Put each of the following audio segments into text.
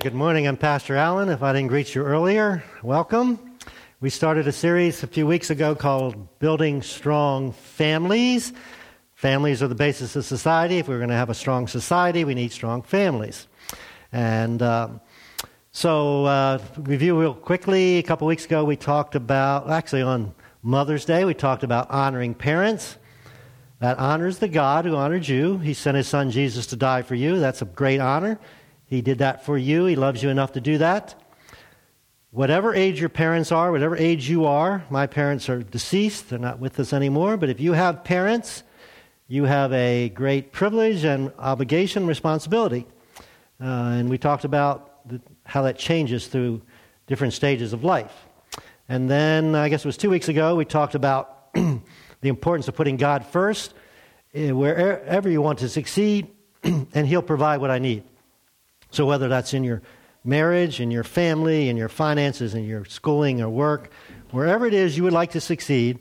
good morning. I'm Pastor Allen. If I didn't greet you earlier, welcome. We started a series a few weeks ago called Building Strong Families. Families are the basis of society. If we're going to have a strong society, we need strong families. And uh, so, uh, review real quickly. A couple weeks ago, we talked about, actually, on Mother's Day, we talked about honoring parents. That honors the God who honored you. He sent his son Jesus to die for you. That's a great honor. He did that for you. He loves you enough to do that. Whatever age your parents are, whatever age you are, my parents are deceased. They're not with us anymore. But if you have parents, you have a great privilege and obligation, responsibility. Uh, and we talked about the, how that changes through different stages of life. And then, I guess it was two weeks ago, we talked about the importance of putting God first eh, wherever you want to succeed, and He'll provide what I need. So, whether that's in your marriage, in your family, in your finances, in your schooling or work, wherever it is you would like to succeed,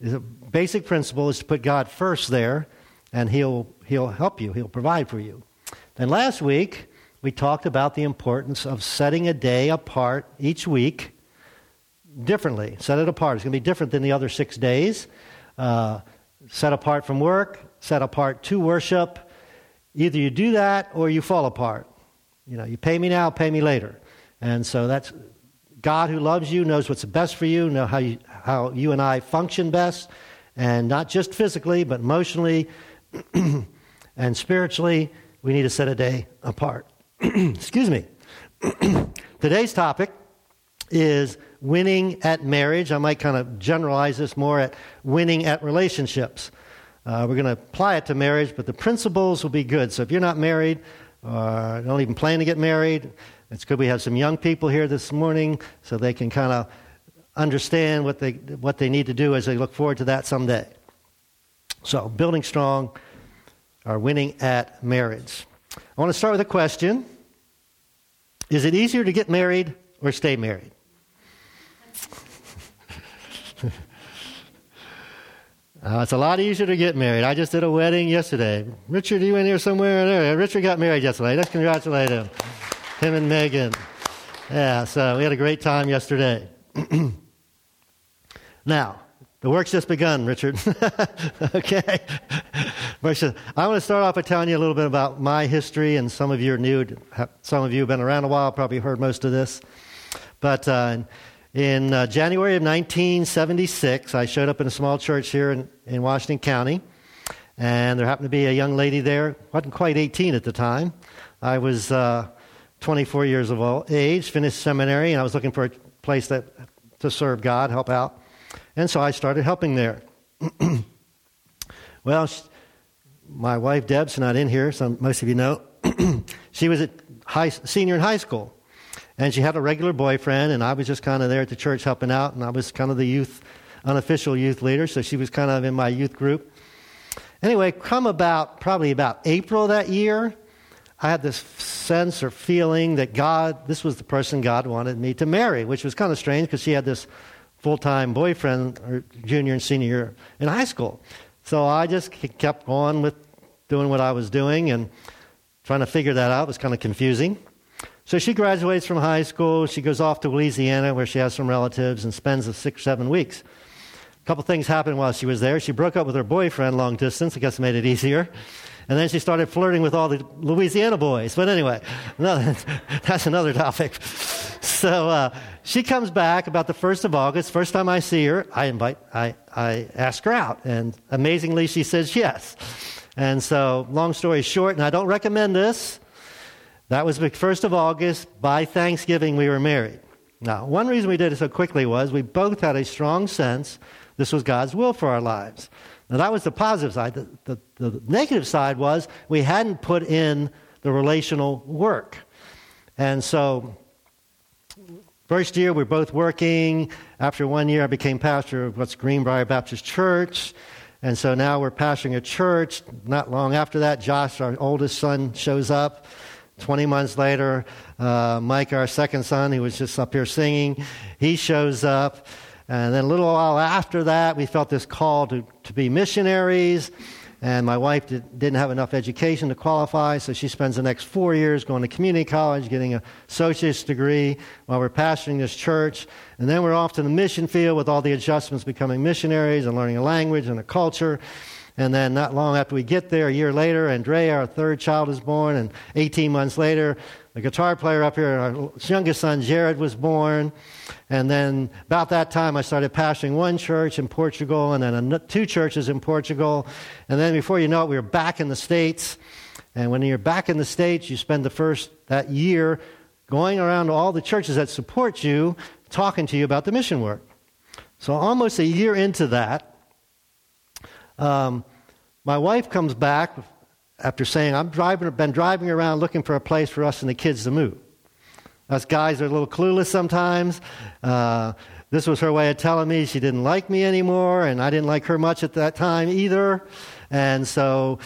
the basic principle is to put God first there, and He'll, he'll help you, He'll provide for you. Then last week, we talked about the importance of setting a day apart each week differently. Set it apart. It's going to be different than the other six days. Uh, set apart from work, set apart to worship. Either you do that or you fall apart. You know, you pay me now, pay me later. And so that's God who loves you, knows what's best for you, know how you, how you and I function best, and not just physically, but emotionally and spiritually. We need to set a day apart. Excuse me. Today's topic is winning at marriage. I might kind of generalize this more at winning at relationships. Uh, we're going to apply it to marriage, but the principles will be good. So if you're not married, uh, don't even plan to get married. It's good we have some young people here this morning so they can kind of understand what they, what they need to do as they look forward to that someday. So, building strong or winning at marriage. I want to start with a question Is it easier to get married or stay married? Uh, it's a lot easier to get married. I just did a wedding yesterday. Richard, you in here somewhere? There. Richard got married yesterday. Let's congratulate him. Him and Megan. Yeah, so we had a great time yesterday. now, the work's just begun, Richard. okay. I want to start off by telling you a little bit about my history, and some of you are new. Some of you have been around a while, probably heard most of this. But uh, in uh, January of 1976, I showed up in a small church here in, in Washington County, and there happened to be a young lady there, wasn't quite 18 at the time. I was uh, 24 years of age, finished seminary, and I was looking for a place that, to serve God, help out. And so I started helping there. well, she, my wife Deb's not in here, so most of you know. she was a high, senior in high school. And she had a regular boyfriend, and I was just kind of there at the church helping out, and I was kind of the youth, unofficial youth leader, so she was kind of in my youth group. Anyway, come about probably about April that year, I had this sense or feeling that God, this was the person God wanted me to marry, which was kind of strange because she had this full time boyfriend, or junior and senior in high school. So I just kept on with doing what I was doing and trying to figure that out. Was kind of confusing. So she graduates from high school. She goes off to Louisiana where she has some relatives and spends six, seven weeks. A couple things happened while she was there. She broke up with her boyfriend long distance. I guess it made it easier. And then she started flirting with all the Louisiana boys. But anyway, that's another topic. So uh, she comes back about the 1st of August. First time I see her, I invite, I, I ask her out. And amazingly, she says yes. And so, long story short, and I don't recommend this, that was the 1st of August. By Thanksgiving, we were married. Now, one reason we did it so quickly was we both had a strong sense this was God's will for our lives. Now, that was the positive side. The, the, the, negative side was we hadn't put in the relational work. And so, first year, we were both working. After one year, I became pastor of what's Greenbrier Baptist Church. And so now we're pastoring a church. Not long after that, Josh, our oldest son, shows up. 20 months later, uh, Mike, our second son, who was just up here singing, he shows up. And then a little while after that, we felt this call to, to be missionaries. And my wife did, didn't have enough education to qualify, so she spends the next four years going to community college, getting a associate's degree while we're pastoring this church. And then we're off to the mission field with all the adjustments becoming missionaries and learning a language and a culture. And then not long after we get there, a year later, Andrea, our third child, is born. And 18 months later, the guitar player up here, our youngest son, Jared, was born. And then about that time, I started pastoring one church in Portugal and then two churches in Portugal. And then before you know it, we were back in the States. And when you're back in the States, you spend the first, that year, going around to all the churches that support you, talking to you about the mission work. So almost a year into that, um, my wife comes back after saying, I've driving, been driving around looking for a place for us and the kids to move. Us guys are a little clueless sometimes. Uh, this was her way of telling me she didn't like me anymore, and I didn't like her much at that time either. And so,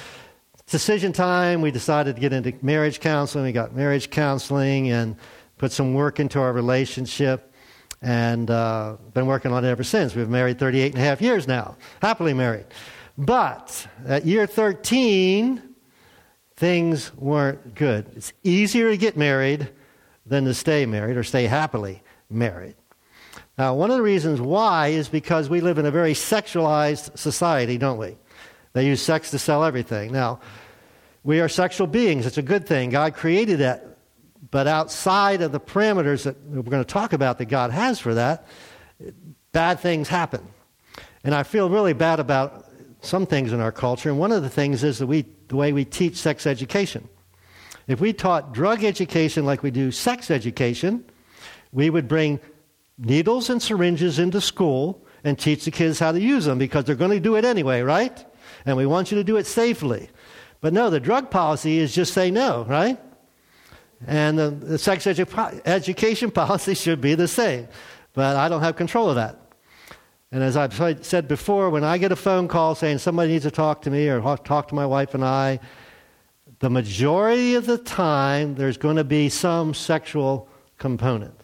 decision time, we decided to get into marriage counseling. We got marriage counseling and put some work into our relationship, and uh, been working on it ever since. We've been married 38 and a half years now, happily married. But at year 13, things weren't good. It's easier to get married than to stay married or stay happily married. Now, one of the reasons why is because we live in a very sexualized society, don't we? They use sex to sell everything. Now, we are sexual beings. It's a good thing. God created that. But outside of the parameters that we're going to talk about that God has for that, bad things happen. And I feel really bad about some things in our culture. And one of the things is that we, the way we teach sex education. If we taught drug education like we do sex education, we would bring needles and syringes into school and teach the kids how to use them because they're going to do it anyway, right? And we want you to do it safely. But no, the drug policy is just say no, right? And the, the sex edu- education policy should be the same. But I don't have control of that. And as I've said before, when I get a phone call saying somebody needs to talk to me or talk to my wife and I, the majority of the time there's going to be some sexual component.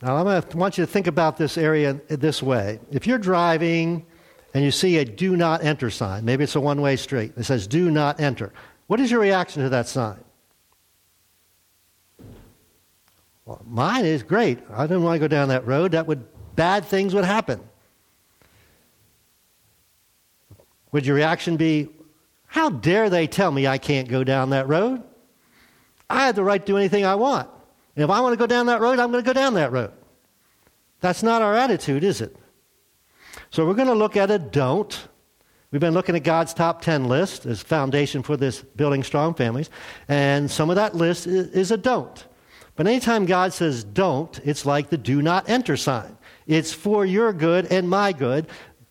Now, I'm going to want you to think about this area uh, this way. If you're driving and you see a do not enter sign, maybe it's a one way street, it says do not enter. What is your reaction to that sign? Well, mine is great. I don't want to go down that road. That would bad things would happen. Would your reaction be, How dare they tell me I can't go down that road? I have the right to do anything I want. And if I want to go down that road, I'm going to go down that road. That's not our attitude, is it? So we're going to look at a don't. We've been looking at God's top 10 list as foundation for this building strong families. And some of that list is a don't. But anytime God says don't, it's like the do not enter sign. It's for your good and my good,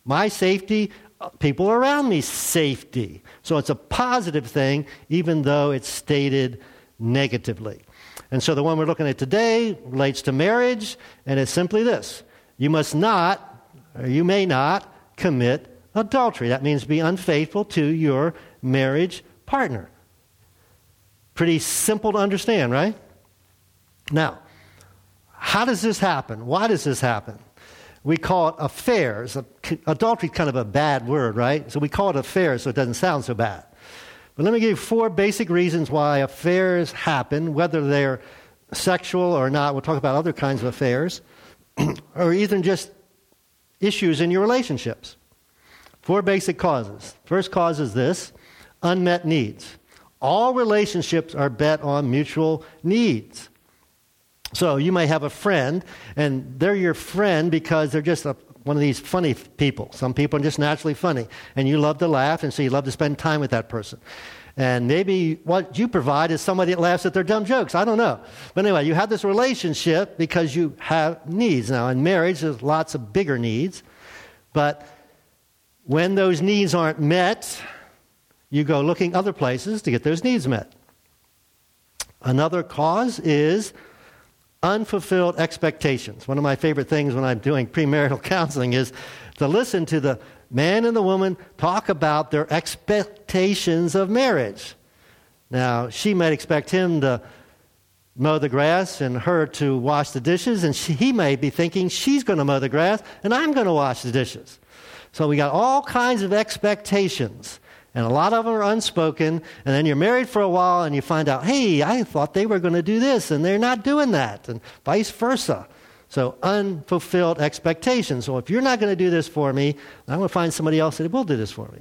my safety, uh, people around me safety. So it's a positive thing, even though it's stated negatively. And so the one we're looking at today relates to marriage, and it's simply this you must not, or you may not, commit adultery. That means be unfaithful to your marriage partner. Pretty simple to understand, right? Now, how does this happen? Why does this happen? We call it affairs. Adultery is kind of a bad word, right? So we call it affairs so it doesn't sound so bad. But let me give you four basic reasons why affairs happen, whether they're sexual or not. We'll talk about other kinds of affairs, or even just issues in your relationships. Four basic causes. First cause is this unmet needs. All relationships are bet on mutual needs. So you may have a friend, and they're your friend because they're just a, one of these funny people. Some people are just naturally funny, and you love to laugh, and so you love to spend time with that person. And maybe what you provide is somebody that laughs at their dumb jokes. I don't know. But anyway, you have this relationship because you have needs. Now, in marriage, there's lots of bigger needs. But when those needs aren't met, you go looking other places to get those needs met. Another cause is unfulfilled expectations. One of my favorite things when I'm doing premarital counseling is to listen to the man and the woman talk about their expectations of marriage. Now, she might expect him to mow the grass and her to wash the dishes, and she, he may be thinking she's going to mow the grass and I'm going to wash the dishes. So we got all kinds of expectations, and a lot of them are unspoken. And then you're married for a while and you find out, hey, I thought they were going to do this and they're not doing that, and vice versa. So unfulfilled expectations. So if you're not going to do this for me, I'm going to find somebody else that will do this for me.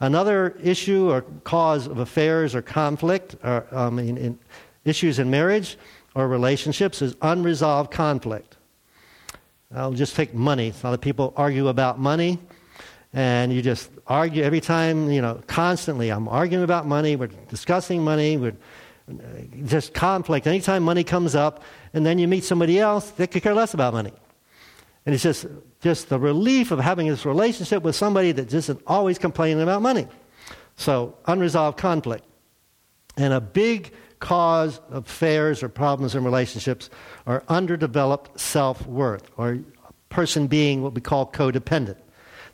Another issue or cause of affairs or conflict, or mean, in issues in marriage or relationships, is unresolved conflict. I'll just take money. A lot of people argue about money, and you just argue every time, you know, constantly. I'm arguing about money. We're discussing money. We're uh, just conflict. Anytime money comes up, and then you meet somebody else, they could care less about money. And it's just, just the relief of having this relationship with somebody that isn't always complaining about money. So, unresolved conflict. And a big cause of affairs or problems in relationships are underdeveloped self worth, or a person being what we call codependent.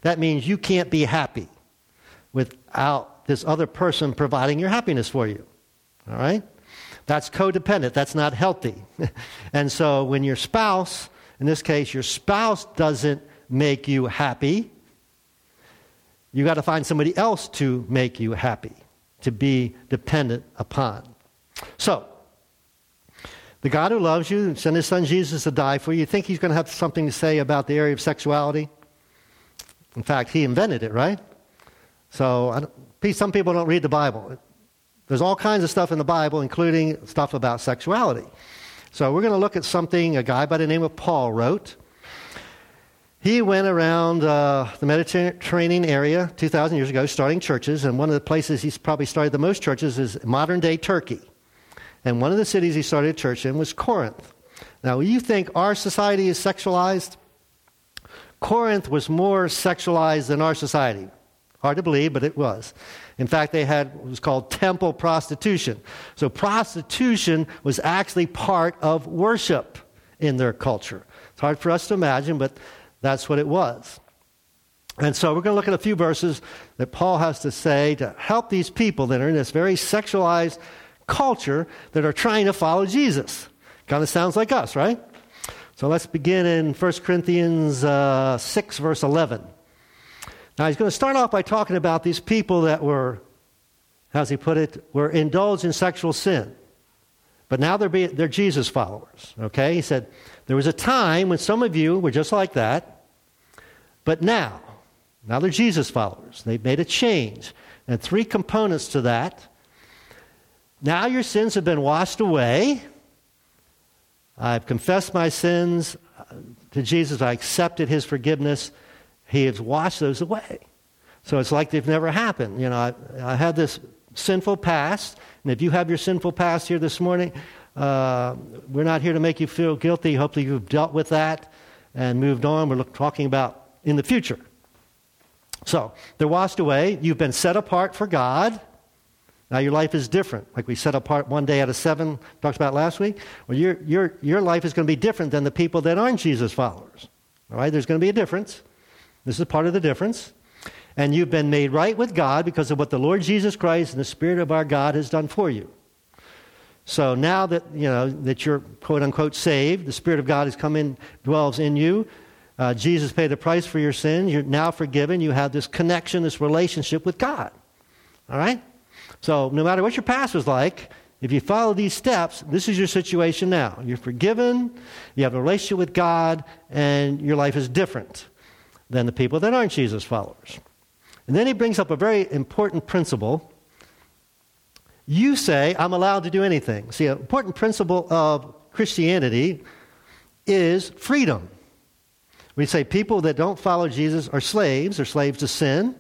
That means you can't be happy without this other person providing your happiness for you. All right? That's codependent. That's not healthy. and so when your spouse in this case, your spouse doesn't make you happy. You got to find somebody else to make you happy, to be dependent upon. So, the God who loves you and sent his son Jesus to die for you. You think he's going to have something to say about the area of sexuality? In fact, he invented it, right? So, some people don't read the Bible. There's all kinds of stuff in the Bible, including stuff about sexuality. So we're going to look at something a guy by the name of Paul wrote. He went around uh, the Mediterranean area 2,000 years ago, starting churches, and one of the places he's probably started the most churches is modern day Turkey. And one of the cities he started a church in was Corinth. Now, you think our society is sexualized? Corinth was more sexualized than our society. Hard to believe, but it was. In fact, they had what was called temple prostitution. So prostitution was actually part of worship in their culture. It's hard for us to imagine, but that's what it was. And so we're going to look at a few verses that Paul has to say to help these people that are in this very sexualized culture that are trying to follow Jesus. Kind of sounds like us, right? So let's begin in 1 Corinthians uh, 6, verse 11. Now, he's going to start off by talking about these people that were, how's he put it, were indulged in sexual sin. But now they're, they're Jesus followers, okay? He said, There was a time when some of you were just like that, but now, now they're Jesus followers. They've made a change. And three components to that. Now your sins have been washed away. I've confessed my sins to Jesus. I accepted his forgiveness. He has washed those away. So it's like they've never happened. You know, I, I had this sinful past, and if you have your sinful past here this morning, uh, we're not here to make you feel guilty. Hopefully, you've dealt with that and moved on. We're look, talking about in the future. So, they're washed away. You've been set apart for God. Now, your life is different. Like we set apart one day out of seven, talked about last week. Well, your, your, your life is going to be different than the people that aren't Jesus followers. All right? There's going to be a difference. This is part of the difference. And you've been made right with God because of what the Lord Jesus Christ and the Spirit of our God has done for you. So now that you know that you're quote unquote saved, the Spirit of God has come in, dwells in you. Uh, Jesus paid the price for your sin. You're now forgiven. You have this connection, this relationship with God. All right. So no matter what your past was like, if you follow these steps, this is your situation now. You're forgiven. You have a relationship with God, and your life is different than the people that aren't Jesus followers. And then he brings up a very important principle. You say, I'm allowed to do anything. See, an important principle of Christianity is freedom. We say people that don't follow Jesus are slaves, are slaves to sin.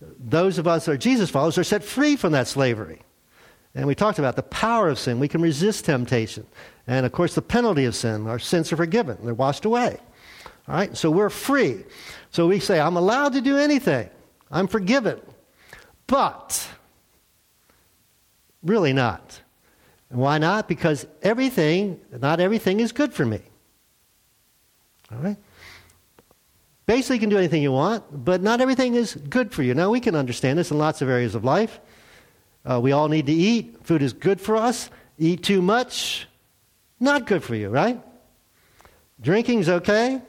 Those of us that are Jesus followers are set free from that slavery. And we talked about the power of sin. We can resist temptation. And of course, the penalty of sin. Our sins are forgiven, they're washed away. All right? So we're free. So we say, I'm allowed to do anything. I'm forgiven. But really not. why not? Because everything, not everything is good for me. All right? Basically, you can do anything you want, but not everything is good for you. Now, we can understand this in lots of areas of life. Uh, we all need to eat. Food is good for us. Eat too much, not good for you, right? Drinking's okay.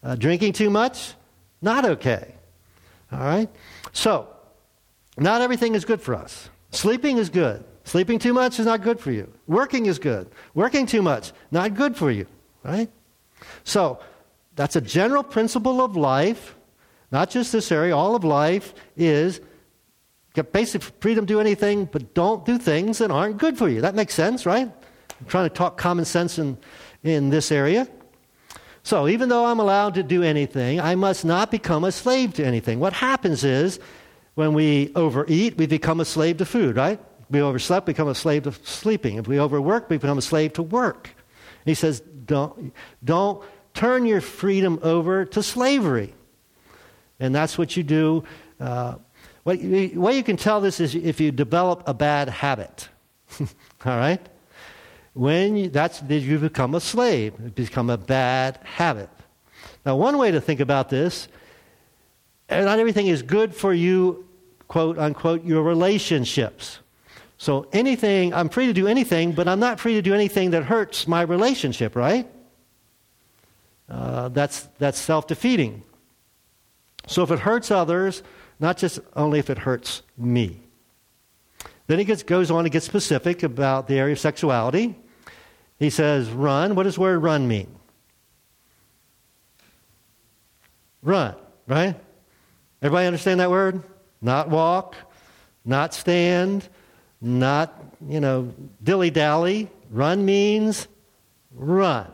Uh, drinking too much, not okay. All right? So, not everything is good for us. Sleeping is good. Sleeping too much is not good for you. Working is good. Working too much, not good for you, right? So, that's a general principle of life, not just this area, all of life is basic freedom to do anything, but don't do things that aren't good for you. That makes sense, right? I'm trying to talk common sense in, in this area. So, even though I'm allowed to do anything, I must not become a slave to anything. What happens is when we overeat, we become a slave to food, right? we overslept, become a slave to sleeping. If we overwork, we become a slave to work. He says, don't, don't turn your freedom over to slavery. And that's what you do. Uh, what you, way you can tell this is if you develop a bad habit. All right? When you, that's you become a slave. Become a bad habit. Now, one way to think about this, not everything is good for you, quote unquote, your relationships. So anything, I'm free to do anything, but I'm not free to do anything that hurts my relationship, right? Uh, that's that's self defeating. So if it hurts others, not just only if it hurts me. Then he gets, goes on to get specific about the area of sexuality. He says, run. What does the word run mean? Run, right? Everybody understand that word? Not walk, not stand, not, you know, dilly dally. Run means run.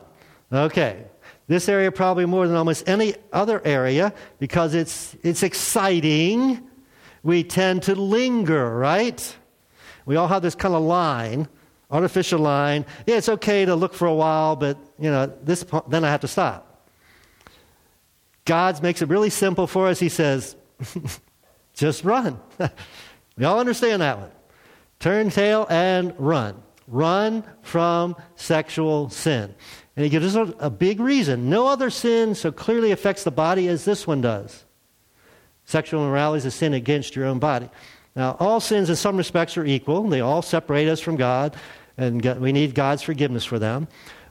Okay. This area probably more than almost any other area because it's, it's exciting. We tend to linger, right? We all have this kind of line, artificial line. Yeah, it's okay to look for a while, but you know, this point, then I have to stop. God makes it really simple for us. He says, just run. we all understand that one. Turn tail and run. Run from sexual sin. And he gives us a, big reason. No other sin so clearly affects the body as this one does. Sexual immorality is a sin against your own body. Now, all sins in some respects are equal. They all separate us from God, and we need God's forgiveness for them.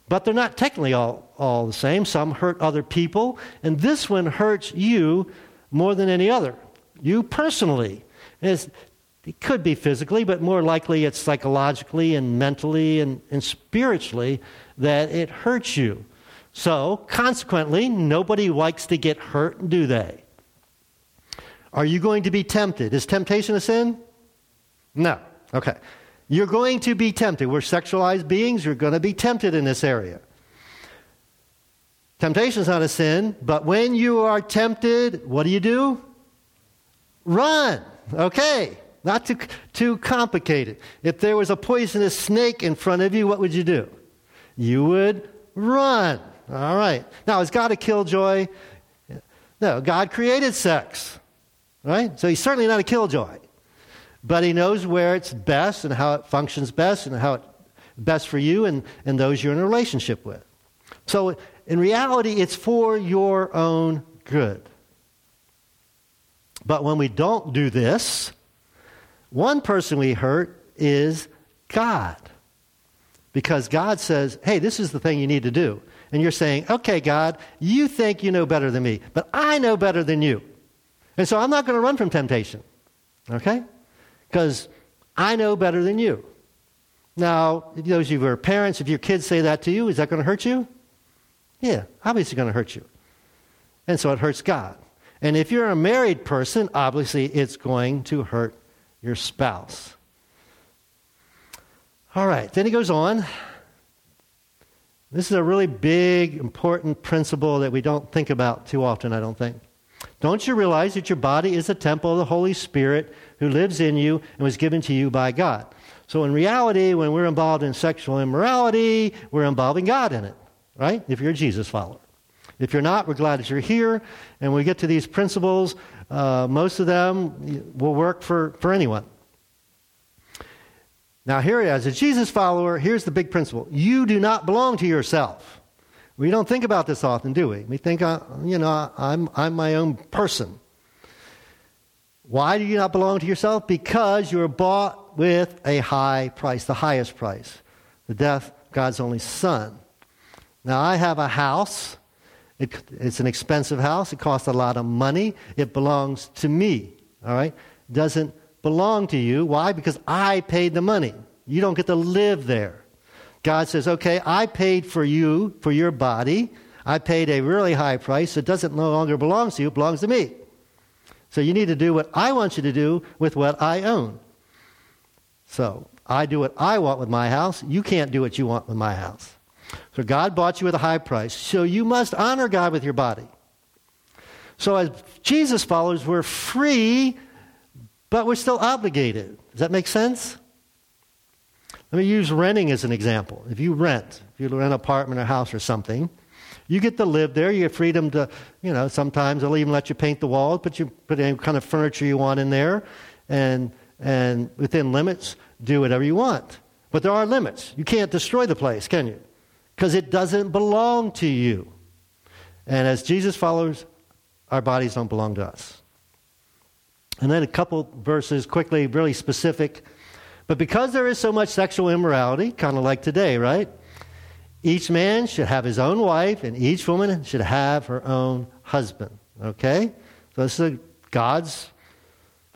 But they're not technically all, all the same. Some hurt other people, and this one hurts you more than any other. You personally. It could be physically, but more likely it's psychologically and mentally and, and spiritually that it hurts you. So, consequently, nobody likes to get hurt, do they? Are you going to be tempted? Is temptation a sin? No. Okay. You're going to be tempted. We're sexualized beings. You're going to be tempted in this area. Temptation is not a sin, but when you are tempted, what do you do? Run. Okay. Not too, too complicated. If there was a poisonous snake in front of you, what would you do? You would run. All right. Now, is God a killjoy? No, God created sex. Right? So he's certainly not a killjoy. But he knows where it's best and how it functions best and how it's best for you and, and those you're in a relationship with. So in reality, it's for your own good. But when we don't do this, one person we hurt is God. Because God says, hey, this is the thing you need to do. And you're saying, okay, God, you think you know better than me, but I know better than you. And so I'm not going to run from temptation. Okay? Because I know better than you. Now, those of you who are parents, if your kids say that to you, is that going to hurt you? Yeah, obviously going to hurt you. And so it hurts God. And if you're a married person, obviously it's going to hurt your spouse. All right, then he goes on. This is a really big, important principle that we don't think about too often, I don't think. Don't you realize that your body is a temple of the Holy Spirit who lives in you and was given to you by God? So, in reality, when we're involved in sexual immorality, we're involving God in it, right? If you're a Jesus follower. If you're not, we're glad that you're here. And we get to these principles, uh, most of them will work for, for anyone. Now, here, as a Jesus follower, here's the big principle you do not belong to yourself. We don't think about this often, do we? We think, uh, you know, I'm, I'm my own person. Why do you not belong to yourself? Because you are bought with a high price, the highest price. the death of God's only Son. Now, I have a house. It, it's an expensive house. It costs a lot of money. It belongs to me. All right? Doesn't belong to you. Why? Because I paid the money. You don't get to live there. God says, okay, I paid for you, for your body. I paid a really high price. It doesn't no longer belong to you, it belongs to me. So you need to do what I want you to do with what I own. So I do what I want with my house. You can't do what you want with my house. So God bought you with a high price. So you must honor God with your body. So as Jesus followers, we're free, but we're still obligated. Does that make sense? Let me use renting as an example. If you rent, if you rent an apartment or house or something, you get to live there. You get freedom to, you know, sometimes they'll even let you paint the walls, but you put any kind of furniture you want in there, and and within limits, do whatever you want. But there are limits. You can't destroy the place, can you? Because it doesn't belong to you. And as Jesus followers, our bodies don't belong to us. And then a couple verses quickly, really specific. But because there is so much sexual immorality, kind of like today, right? Each man should have his own wife, and each woman should have her own husband. Okay? So this is God's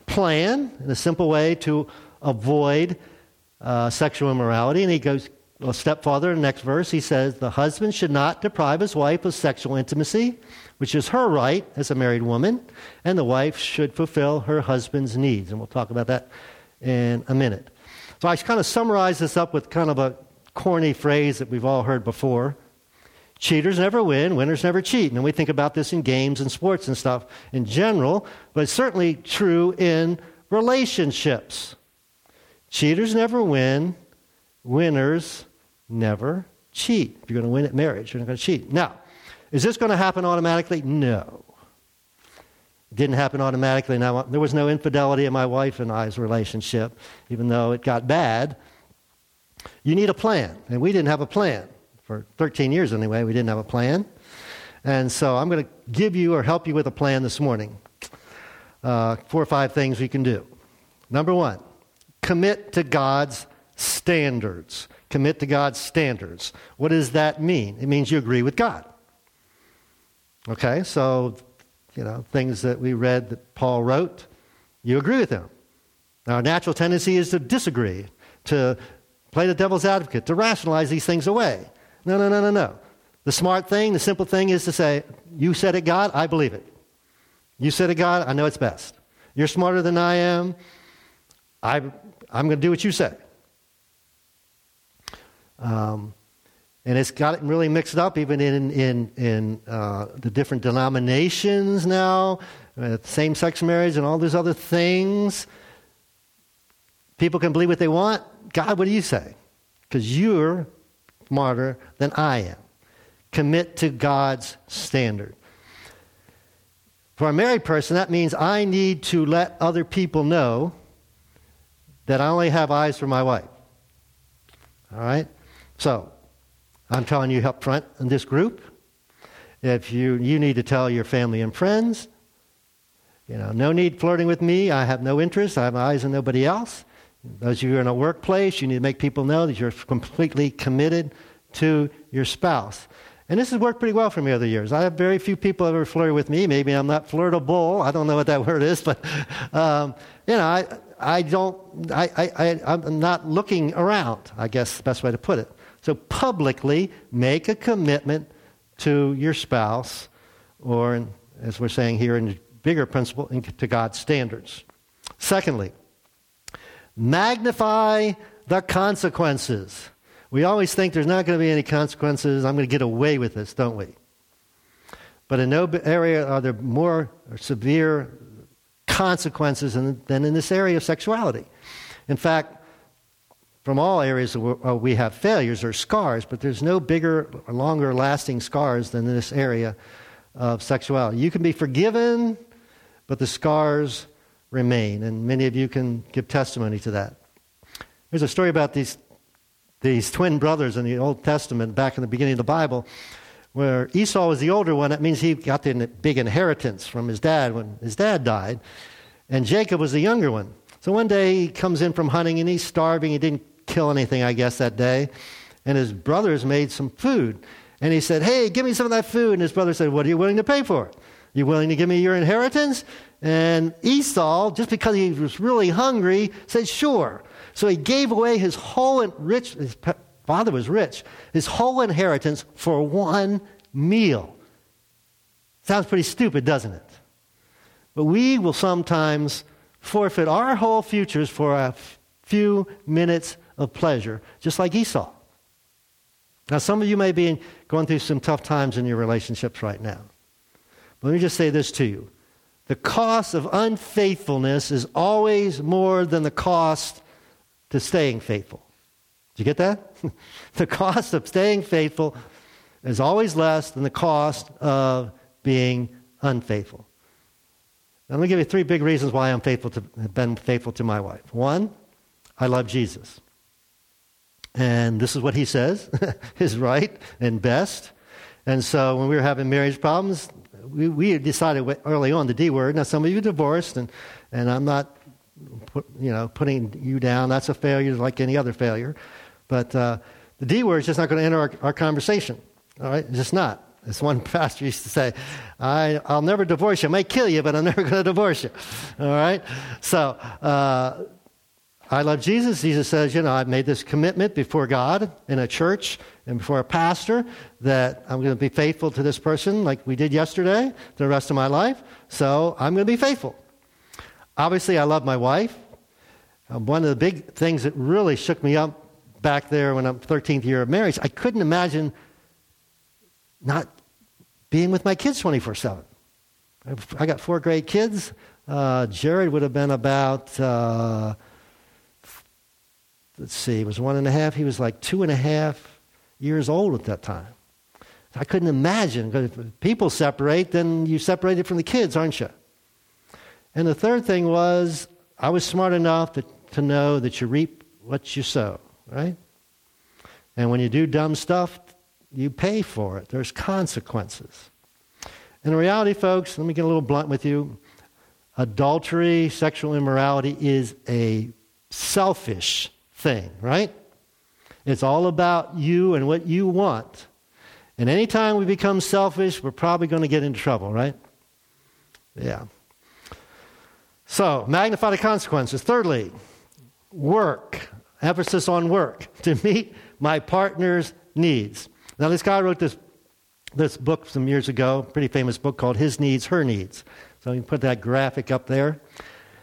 plan in a simple way to avoid uh, sexual immorality. And he goes a step farther in the next verse. He says, The husband should not deprive his wife of sexual intimacy, which is her right as a married woman, and the wife should fulfill her husband's needs. And we'll talk about that in a minute. So I kind of summarize this up with kind of a corny phrase that we've all heard before. Cheaters never win, winners never cheat. And we think about this in games and sports and stuff in general, but it's certainly true in relationships. Cheaters never win, winners never cheat. If you're going to win at marriage, you're not going to cheat. Now, is this going to happen automatically? No. It didn't happen automatically. There was no infidelity in my wife and I's relationship, even though it got bad. You need a plan, and we didn't have a plan. For 13 years, anyway, we didn't have a plan. And so I'm going to give you or help you with a plan this morning. Uh, four or five things we can do. Number one, commit to God's standards. Commit to God's standards. What does that mean? It means you agree with God. Okay, so, you know, things that we read that Paul wrote, you agree with them. Our natural tendency is to disagree, to play the devil's advocate, to rationalize these things away. No, no, no, no, no. The smart thing, the simple thing is to say, You said it, God, I believe it. You said it, God, I know it's best. You're smarter than I am. I, I'm going to do what you say. Um, and it's got it really mixed up even in, in, in uh, the different denominations now, uh, same sex marriage and all these other things. People can believe what they want. God, what do you say? Because you're smarter than I am. Commit to God's standard. For a married person, that means I need to let other people know that I only have eyes for my wife. All right? So, I'm telling you up front in this group, if you, you need to tell your family and friends, you know, no need flirting with me. I have no interest. I have eyes on nobody else. Those of you in a workplace, you need to make people know that you're completely committed to your spouse. And this has worked pretty well for me over the years. I have very few people ever flirt with me. Maybe I'm not flirtable. I don't know what that word is, but um, you know, I, I don't. I, I, I'm not looking around. I guess the best way to put it. So publicly make a commitment to your spouse, or as we're saying here in the bigger principle, to God's standards. Secondly, Magnify the consequences. We always think there's not going to be any consequences. I'm going to get away with this, don't we? But in no area are there more severe consequences than in this area of sexuality. In fact, from all areas where uh, we have failures or scars, but there's no bigger longer lasting scars than this area of sexuality. You can be forgiven, but the scars remain. And many of you can give testimony to that. There's a story about these, these twin brothers in the Old Testament back in the beginning of the Bible where Esau was the older one. That means he got the big inheritance from his dad when his dad died. And Jacob was the younger one. So one day he comes in from hunting and he's starving. He didn't kill anything, I guess, that day. and his brothers made some food. And he said, Hey, give me some of that food. And his brother said, What are you willing to pay for? You willing to give me your inheritance? And Esau, just because he was really hungry, said, Sure. So he gave away his whole rich, his father was rich, his whole inheritance for one meal. Sounds pretty stupid, doesn't it? But we will sometimes forfeit our whole futures for a few minutes of pleasure, just like Esau. Now, some of you may be going through some tough times in your relationships right now. But let me just say this to you the cost of unfaithfulness is always more than the cost to staying faithful. Did you get that? the cost of staying faithful is always less than the cost of being unfaithful. Now, let me give you three big reasons why I'm faithful to, have been faithful to my wife. One, I love Jesus. And this is what he says is right and best. And so when we were having marriage problems, we, we decided early on the D word. Now, some of you divorced, and, and I'm not put, you know, putting you down. That's a failure like any other failure. But uh, the D word is just not going to enter our, our conversation. All right? It's just not. As one pastor used to say, I, will never divorce you. I may kill you, but I'm never going to divorce you. All right? So, uh, I love Jesus. Jesus says, you know, I've made this commitment before God in a church and before a pastor that I'm going to be faithful to this person like we did yesterday the rest of my life. So I'm going to be faithful. Obviously, I love my wife. Um, one of the big things that really shook me up back there when I'm 13th year of marriage, I couldn't imagine not being with my kids 24 7. I got four great kids. Uh, Jared would have been about. Uh, let's see, was one and a half. He was like two and a half years old at that time. I couldn't imagine. Because if people separate, then you separated from the kids, aren't you? And the third thing was, I was smart enough to, to know that you reap what you sow, right? And when you do dumb stuff, you pay for it. There's consequences. In reality, folks, let me get a little blunt with you. Adultery, sexual immorality is a selfish thing, right? It's all about you and what you want. And anytime we become selfish, we're probably going to get into trouble, right? Yeah. So, magnify the consequences. Thirdly, work. Emphasis on work to meet my partner's needs. Now, this guy wrote this, this book some years ago, pretty famous book called His Needs, Her Needs. So, you can put that graphic up there.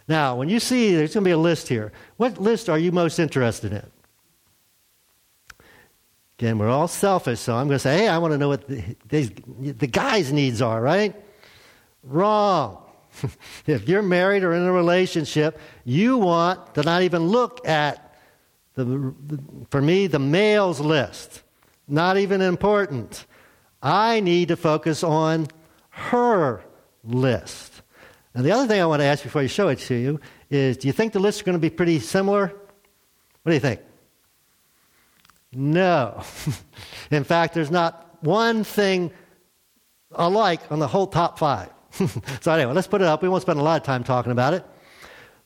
Now, when you see, there's going to be a list here. What list are you most interested in? Again, we're all selfish, so I'm going to say, hey, I want to know what the, the guy's needs are, right? Wrong. if you're married or in a relationship, you want to not even look at, the, for me, the male's list. Not even important. I need to focus on her list. And the other thing I want to ask before I show it to you is do you think the lists are going to be pretty similar? What do you think? No. In fact, there's not one thing alike on the whole top five. so, anyway, let's put it up. We won't spend a lot of time talking about it.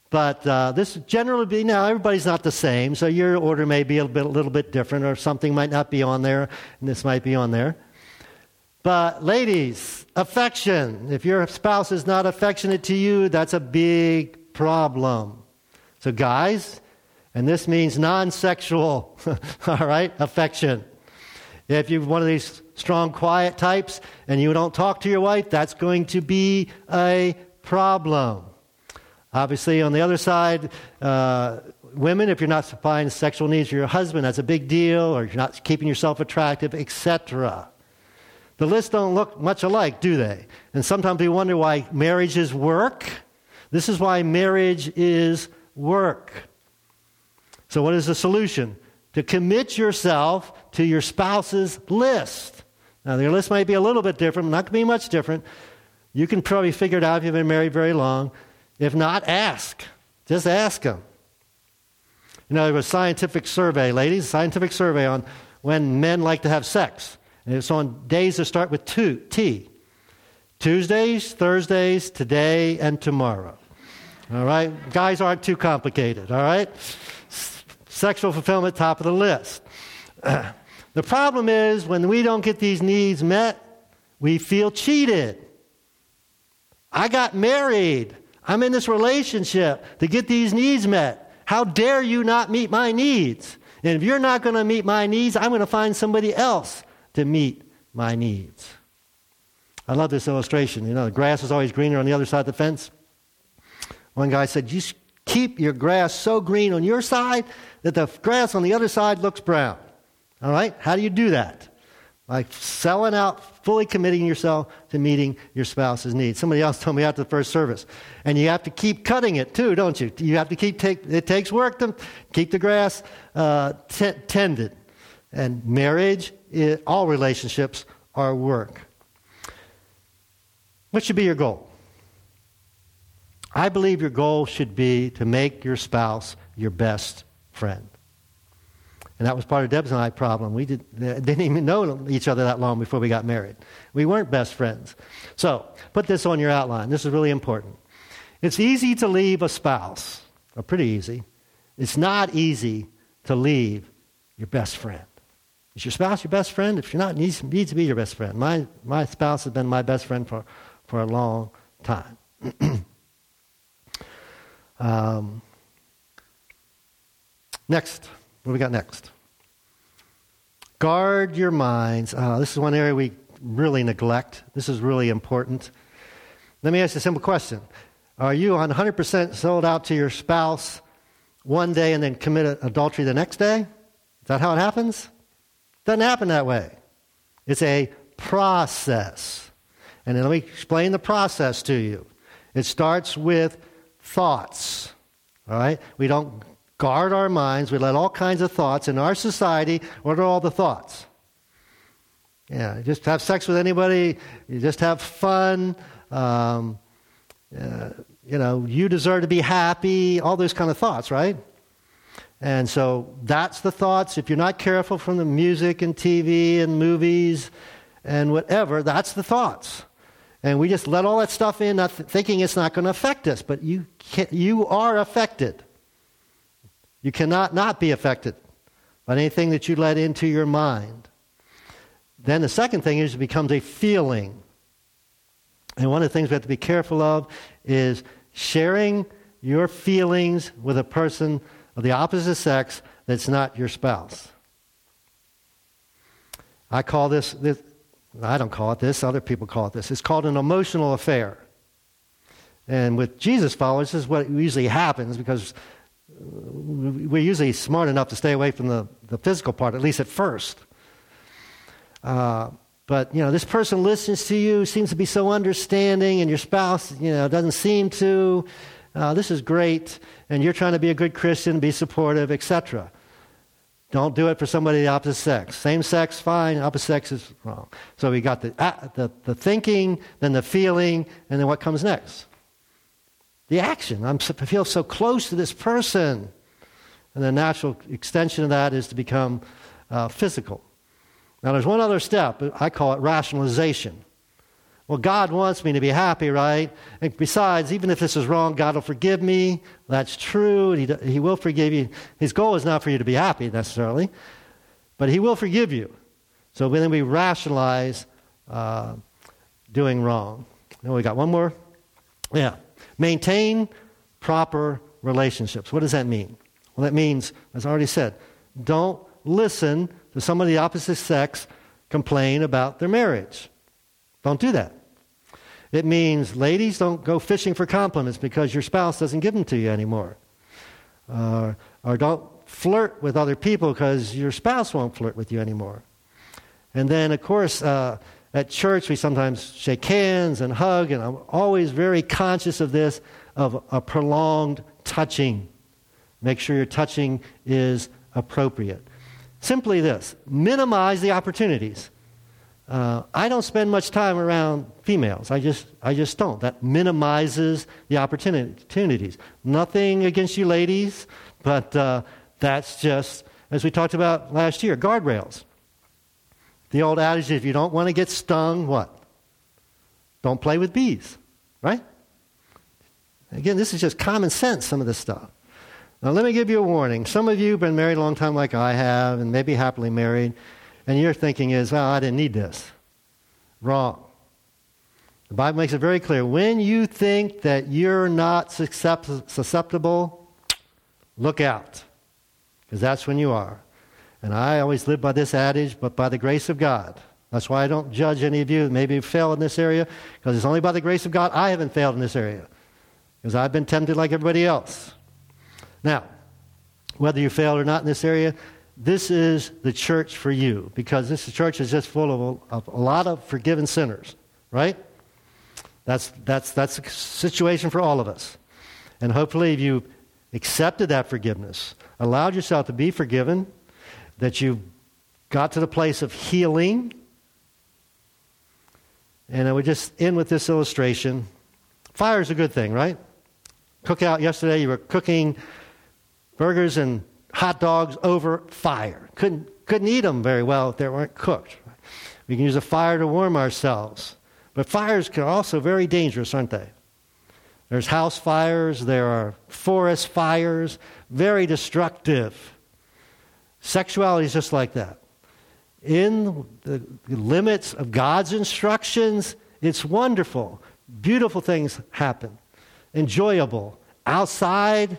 But uh, this generally be now everybody's not the same, so your order may be a little bit, a little bit different, or something might not be on there, and this might be on there. But, ladies, affection. If your spouse is not affectionate to you, that's a big problem. So, guys, and this means non sexual, all right, affection. If you're one of these strong, quiet types and you don't talk to your wife, that's going to be a problem. Obviously, on the other side, uh, women, if you're not supplying sexual needs for your husband, that's a big deal, or you're not keeping yourself attractive, etc. The lists don't look much alike, do they? And sometimes we wonder why marriages work. This is why marriage is work. So, what is the solution? To commit yourself to your spouse's list. Now, their list might be a little bit different, not going to be much different. You can probably figure it out if you've been married very long. If not, ask. Just ask them. You know, there was a scientific survey, ladies, scientific survey on when men like to have sex. And it's on days that start with two, T. Tuesdays, Thursdays, today, and tomorrow. All right? Guys aren't too complicated, all right? Sexual fulfillment, top of the list. The problem is when we don't get these needs met, we feel cheated. I got married. I'm in this relationship to get these needs met. How dare you not meet my needs? And if you're not going to meet my needs, I'm going to find somebody else to meet my needs. I love this illustration. You know, the grass is always greener on the other side of the fence. One guy said, You keep your grass so green on your side that the grass on the other side looks brown. All right? How do you do that? By selling out, fully committing yourself to meeting your spouse's needs. Somebody else told me after the first service. And you have to keep cutting it too, don't you? You have to keep take. It takes work to keep the grass uh, t- tended. And marriage, it, all relationships are work. What should be your goal? I believe your goal should be to make your spouse your best friend. And that was part of Deb's and I problem. We did, didn't even know each other that long before we got married. We weren't best friends. So, put this on your outline. This is really important. It's easy to leave a spouse, or pretty easy. It's not easy to leave your best friend. Is your spouse your best friend? If you're not, needs, needs to be your best friend. My, my spouse has been my best friend for, for a long time. um, next. What do we got next? Guard your minds. Uh, this is one area we really neglect. This is really important. Let me ask you a simple question Are you 100% sold out to your spouse one day and then commit adultery the next day? Is that how it happens? Doesn't happen that way. It's a process. And let me explain the process to you. It starts with thoughts. All right? We don't guard our minds. We let all kinds of thoughts in our society. What are all the thoughts? Yeah, just have sex with anybody. You just have fun. Um, uh, you know, you deserve to be happy. All those kind of thoughts, right? And so that's the thoughts. If you're not careful from the music and TV and movies and whatever, that's the thoughts. And we just let all that stuff in, not th- thinking it's not going to affect us. But you, you are affected. You cannot not be affected by anything that you let into your mind. Then the second thing is it becomes a feeling. And one of the things we have to be careful of is sharing your feelings with a person of the opposite sex that's not your spouse. I call this, this I don't call it this, other people call it this. It's called an emotional affair. And with Jesus followers, this is what usually happens because we're usually smart enough to stay away from the, the physical part, at least at first. Uh, but, you know, this person listens to you, seems to be so understanding, and your spouse, you know, doesn't seem to. Uh, this is great, and you're trying to be a good Christian, be supportive, etc. Don't do it for somebody of the opposite sex. Same sex, fine. Opposite sex is wrong. So we got the, uh, the, the thinking, then the feeling, and then what comes next? the action. I'm, I feel so close to this person. And the natural extension of that is to become uh, physical. Now, there's one other step. I call it rationalization. Well, God wants me to be happy, right? And besides, even if this is wrong, God will forgive me. That's true. He, he will forgive you. His goal is not for you to be happy necessarily, but He will forgive you. So then we rationalize uh, doing wrong. Now we got one more. Yeah. Maintain proper relationships. What does that mean? Well, that means, as I already said, don't listen to somebody of the opposite sex complain about their marriage. Don't do that. It means, ladies, don't go fishing for compliments because your spouse doesn't give them to you anymore. Uh, or don't flirt with other people because your spouse won't flirt with you anymore. And then, of course, uh, at church, we sometimes shake hands and hug, and I'm always very conscious of this of a prolonged touching. Make sure your touching is appropriate. Simply this minimize the opportunities. Uh, I don't spend much time around females. I just, I just don't. That minimizes the opportunities. Nothing against you ladies, but uh, that's just, as we talked about last year, guardrails. The old adage if you don't want to get stung, what? Don't play with bees, right? Again, this is just common sense, some of this stuff. Now, let me give you a warning. Some of you have been married a long time, like I have, and maybe happily married, and your thinking is, well, I didn't need this. Wrong. The Bible makes it very clear. When you think that you're not susceptible, look out, because that's when you are. And I always live by this adage, but by the grace of God. That's why I don't judge any of you maybe fail in this area, because it's only by the grace of God I haven't failed in this area, because I've been tempted like everybody else. Now, whether you failed or not in this area, this is the church for you, because this church is just full of a, of a lot of forgiven sinners, right? That's, that's, that's a situation for all of us. And hopefully, if you accepted that forgiveness, allowed yourself to be forgiven, that you got to the place of healing. And I would just end with this illustration. Fire is a good thing, right? Cook out yesterday, you were cooking burgers and hot dogs over fire. Couldn't, couldn't eat them very well if they weren't cooked. We can use a fire to warm ourselves. But fires can also very dangerous, aren't they? There's house fires, there are forest fires, very destructive. Sexuality is just like that. In the limits of God's instructions, it's wonderful. Beautiful things happen, enjoyable. Outside,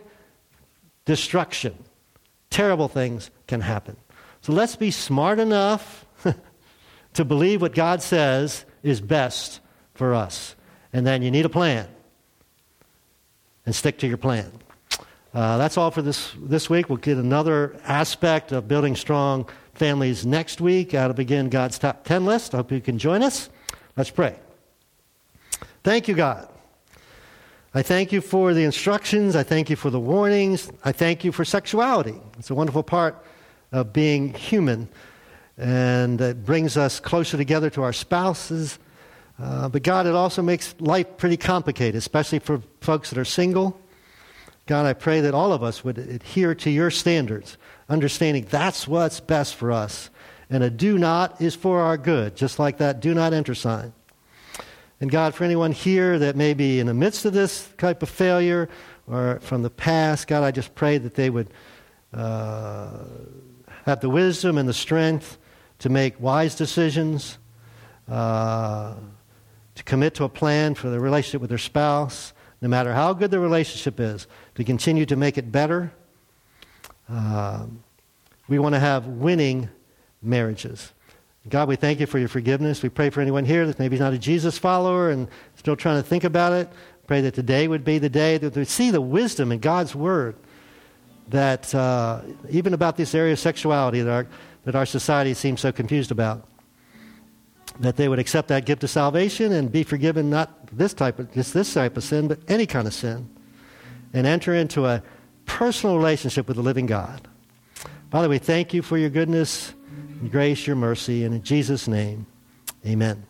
destruction. Terrible things can happen. So let's be smart enough to believe what God says is best for us. And then you need a plan. And stick to your plan. Uh, that's all for this, this week. We'll get another aspect of building strong families next week. I'll begin God's top 10 list. I hope you can join us. Let's pray. Thank you, God. I thank you for the instructions. I thank you for the warnings. I thank you for sexuality. It's a wonderful part of being human and it brings us closer together to our spouses. Uh, but God, it also makes life pretty complicated, especially for folks that are single. God, I pray that all of us would adhere to your standards, understanding that's what's best for us. And a do not is for our good, just like that do not enter sign. And God, for anyone here that may be in the midst of this type of failure or from the past, God, I just pray that they would uh, have the wisdom and the strength to make wise decisions, uh, to commit to a plan for the relationship with their spouse, no matter how good the relationship is, to continue to make it better. Uh, we want to have winning marriages. God, we thank you for your forgiveness. We pray for anyone here that maybe is not a Jesus follower and still trying to think about it. Pray that today would be the day that we see the wisdom in God's word that uh, even about this area of sexuality that our that our society seems so confused about. That they would accept that gift of salvation and be forgiven not this type of just this type of sin, but any kind of sin, and enter into a personal relationship with the living God. Father, we thank you for your goodness, grace, your mercy, and in Jesus' name, amen.